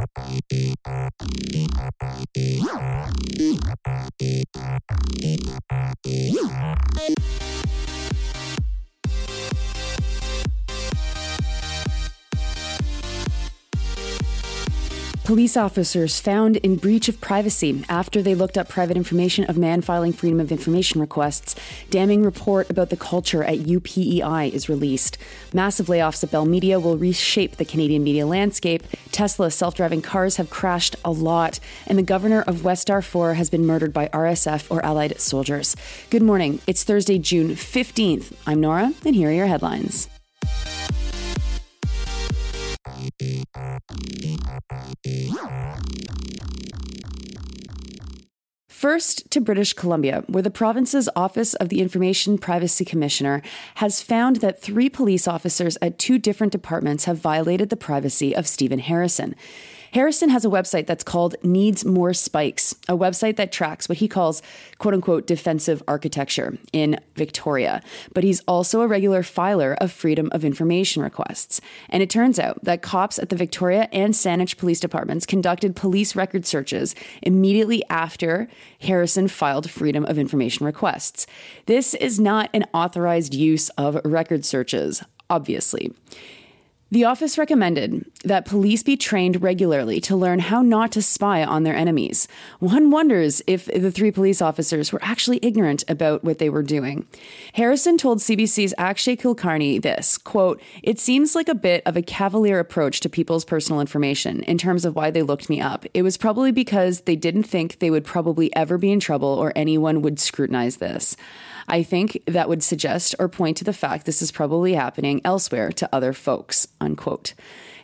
Thank you. Police officers found in breach of privacy after they looked up private information of man filing Freedom of Information requests. Damning report about the culture at UPEI is released. Massive layoffs at Bell Media will reshape the Canadian media landscape. Tesla self driving cars have crashed a lot. And the governor of West Darfur has been murdered by RSF or allied soldiers. Good morning. It's Thursday, June 15th. I'm Nora, and here are your headlines. First to British Columbia, where the province's Office of the Information Privacy Commissioner has found that three police officers at two different departments have violated the privacy of Stephen Harrison. Harrison has a website that's called Needs More Spikes, a website that tracks what he calls quote unquote defensive architecture in Victoria. But he's also a regular filer of Freedom of Information requests. And it turns out that cops at the Victoria and Saanich police departments conducted police record searches immediately after Harrison filed Freedom of Information requests. This is not an authorized use of record searches, obviously. The office recommended that police be trained regularly to learn how not to spy on their enemies. One wonders if the three police officers were actually ignorant about what they were doing. Harrison told CBC's Akshay Kulkarni this, quote, "It seems like a bit of a cavalier approach to people's personal information in terms of why they looked me up. It was probably because they didn't think they would probably ever be in trouble or anyone would scrutinize this." I think that would suggest or point to the fact this is probably happening elsewhere to other folks, unquote.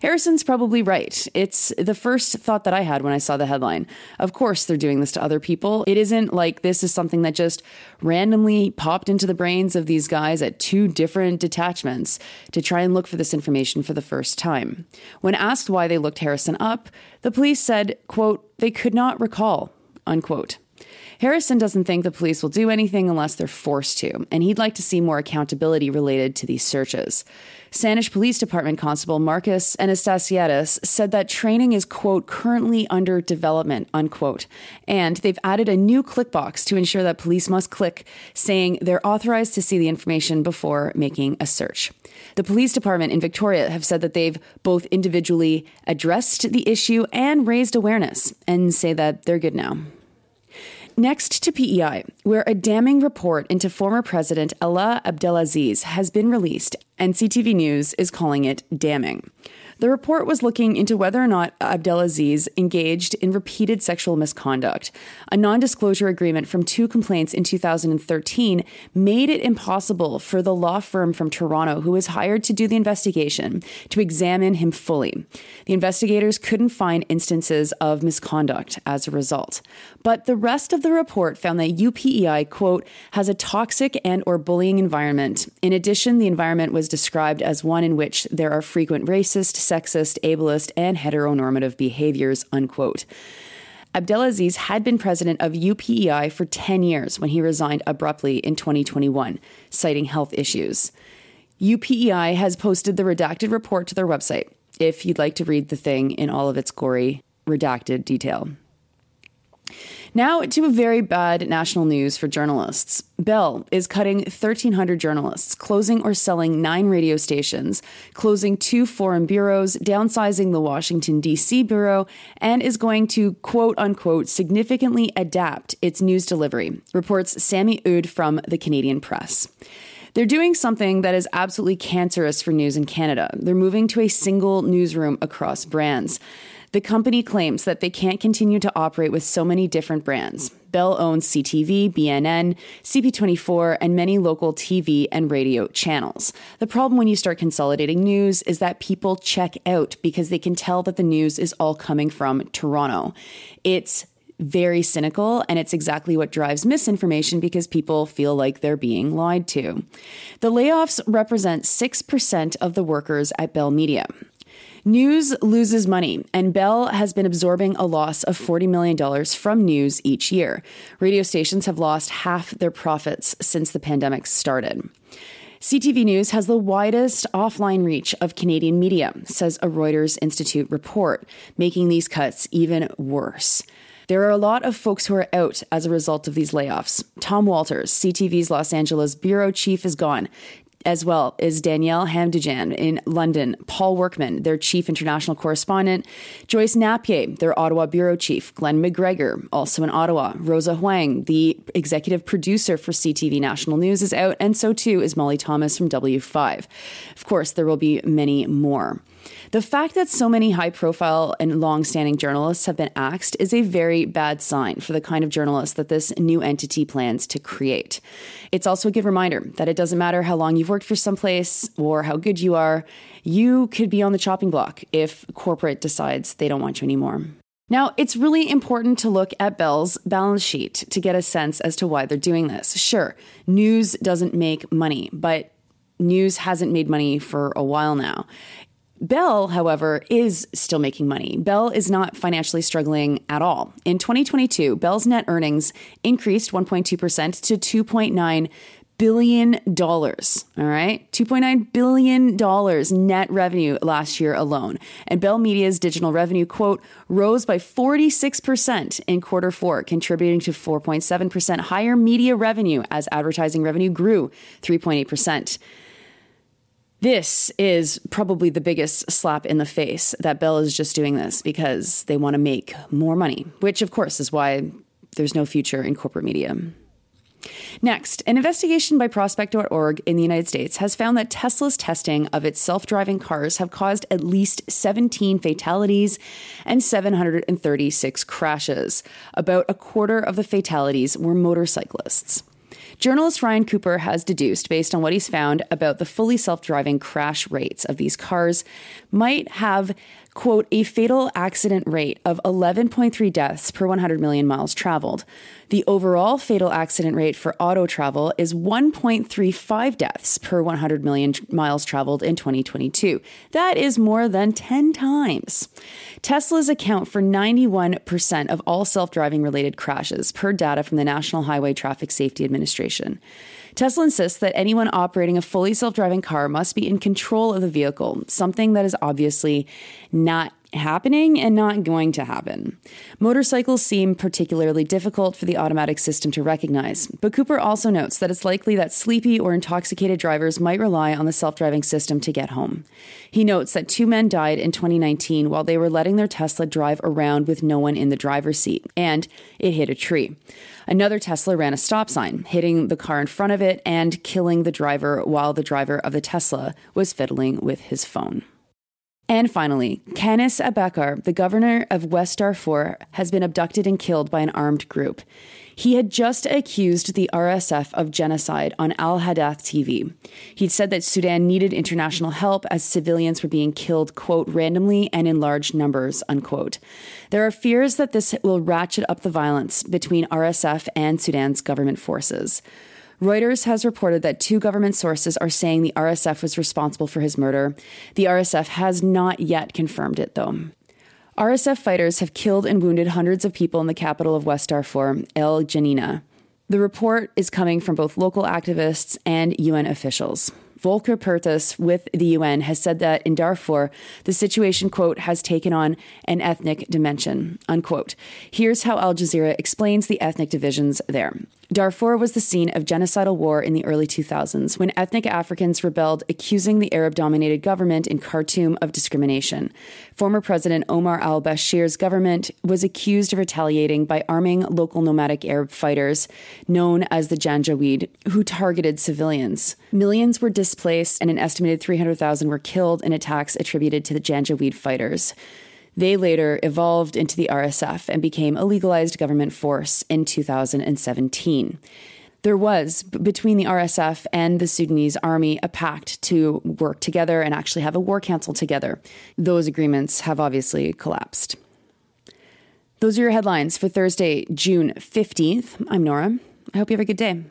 Harrison's probably right. It's the first thought that I had when I saw the headline. Of course, they're doing this to other people. It isn't like this is something that just randomly popped into the brains of these guys at two different detachments to try and look for this information for the first time. When asked why they looked Harrison up, the police said, quote, they could not recall, unquote. Harrison doesn't think the police will do anything unless they're forced to, and he'd like to see more accountability related to these searches. Saanich Police Department Constable Marcus Anastasiadis said that training is, quote, currently under development, unquote. And they've added a new click box to ensure that police must click saying they're authorized to see the information before making a search. The police department in Victoria have said that they've both individually addressed the issue and raised awareness and say that they're good now. Next to PEI, where a damning report into former President Alaa Abdelaziz has been released, and CTV News is calling it damning. The report was looking into whether or not Abdelaziz engaged in repeated sexual misconduct. A non disclosure agreement from two complaints in 2013 made it impossible for the law firm from Toronto, who was hired to do the investigation, to examine him fully. The investigators couldn't find instances of misconduct as a result. But the rest of the report found that UPEI, quote, has a toxic and or bullying environment. In addition, the environment was described as one in which there are frequent racist, sexist, ableist, and heteronormative behaviors, unquote. Abdelaziz had been president of UPEI for 10 years when he resigned abruptly in 2021, citing health issues. UPEI has posted the redacted report to their website if you'd like to read the thing in all of its gory, redacted detail. Now to a very bad national news for journalists. Bell is cutting 1,300 journalists, closing or selling nine radio stations, closing two foreign bureaus, downsizing the Washington, D.C. bureau, and is going to quote unquote significantly adapt its news delivery, reports Sammy Hudes from the Canadian Press. They're doing something that is absolutely cancerous for news in Canada. They're moving to a single newsroom across brands. The company claims that they can't continue to operate with so many different brands. Bell owns CTV, BNN, CP24, and many local TV and radio channels. The problem when you start consolidating news is that people check out because they can tell that the news is all coming from Toronto. It's very cynical, and it's exactly what drives misinformation because people feel like they're being lied to. The layoffs represent 6% of the workers at Bell Media. News loses money, and Bell has been absorbing a loss of $40 million from news each year. Radio stations have lost half their profits since the pandemic started. CTV News has the widest offline reach of Canadian media, says a Reuters Institute report, making these cuts even worse. There are a lot of folks who are out as a result of these layoffs. Tom Walters, CTV's Los Angeles bureau chief, is gone as well as Daniele Hamamdjian in London, Paul Workman, their chief international correspondent, Joyce Napier, their Ottawa bureau chief, Glen McGregor, also in Ottawa, Rosa Huang, the executive producer for CTV National News, is out, and so too is Molly Thomas from W5. Of course, there will be many more. The fact that so many high profile and long standing journalists have been axed is a very bad sign for the kind of journalists that this new entity plans to create. It's also a good reminder that it doesn't matter how long you've worked for someplace or how good you are, you could be on the chopping block if corporate decides they don't want you anymore. Now, it's really important to look at Bell's balance sheet to get a sense as to why they're doing this. Sure, news doesn't make money, but news hasn't made money for a while now. Bell, however, is still making money. Bell is not financially struggling at all. In 2022, Bell's net earnings increased 1.2% to 2.9 billion dollars. All right. $2.9 billion net revenue last year alone. And Bell Media's digital revenue, quote, rose by 46% in quarter four, contributing to 4.7% higher media revenue as advertising revenue grew 3.8%. This is probably the biggest slap in the face that Bell is just doing this because they want to make more money, which, of course, is why there's no future in corporate media. Next, an investigation by Prospect.org in the United States has found that Tesla's testing of its self driving cars have caused at least 17 fatalities and 736 crashes. About a quarter of the fatalities were motorcyclists. Journalist Ryan Cooper has deduced, based on what he's found about the fully self driving crash rates of these cars, might have quote, a fatal accident rate of 11.3 deaths per 100 million miles traveled. The overall fatal accident rate for auto travel is 1.35 deaths per 100 million miles traveled in 2022. That is more than 10 times. Teslas account for 91% of all self driving related crashes, per data from the National Highway Traffic Safety Administration. Tesla insists that anyone operating a fully self driving car must be in control of the vehicle, something that is obviously not happening and not going to happen. Motorcycles seem particularly difficult for the automatic system to recognize, but Cooper also notes that it's likely that sleepy or intoxicated drivers might rely on the self driving system to get home. He notes that two men died in 2019 while they were letting their Tesla drive around with no one in the driver's seat, and it hit a tree. Another Tesla ran a stop sign, hitting the car in front of it and killing the driver while the driver of the Tesla was fiddling with his phone. And finally, Khamis Abakar, the governor of West Darfur, has been abducted and killed by an armed group. He had just accused the RSF of genocide on Al Hadath TV. He'd said that Sudan needed international help as civilians were being killed, quote, randomly and in large numbers, unquote. There are fears that this will ratchet up the violence between RSF and Sudan's government forces. Reuters has reported that two government sources are saying the RSF was responsible for his murder. The RSF has not yet confirmed it, though. RSF fighters have killed and wounded hundreds of people in the capital of West Darfur, El Geneina. The report is coming from both local activists and UN officials. Volker Perthes with the UN has said that in Darfur, the situation, quote, has taken on an ethnic dimension, unquote. Here's how Al Jazeera explains the ethnic divisions there. Darfur was the scene of genocidal war in the early 2000s when ethnic Africans rebelled, accusing the Arab dominated government in Khartoum of discrimination. Former President Omar al Bashir's government was accused of retaliating by arming local nomadic Arab fighters, known as the Janjaweed, who targeted civilians. Millions were displaced, and an estimated 300,000 were killed in attacks attributed to the Janjaweed fighters. They later evolved into the RSF and became a legalized government force in 2017 there was between the RSF and the Sudanese army a pact to work together and actually have a war council together. Those agreements have obviously collapsed. Those are your headlines for Thursday, June 15th. I'm Nora. I hope you have a good day.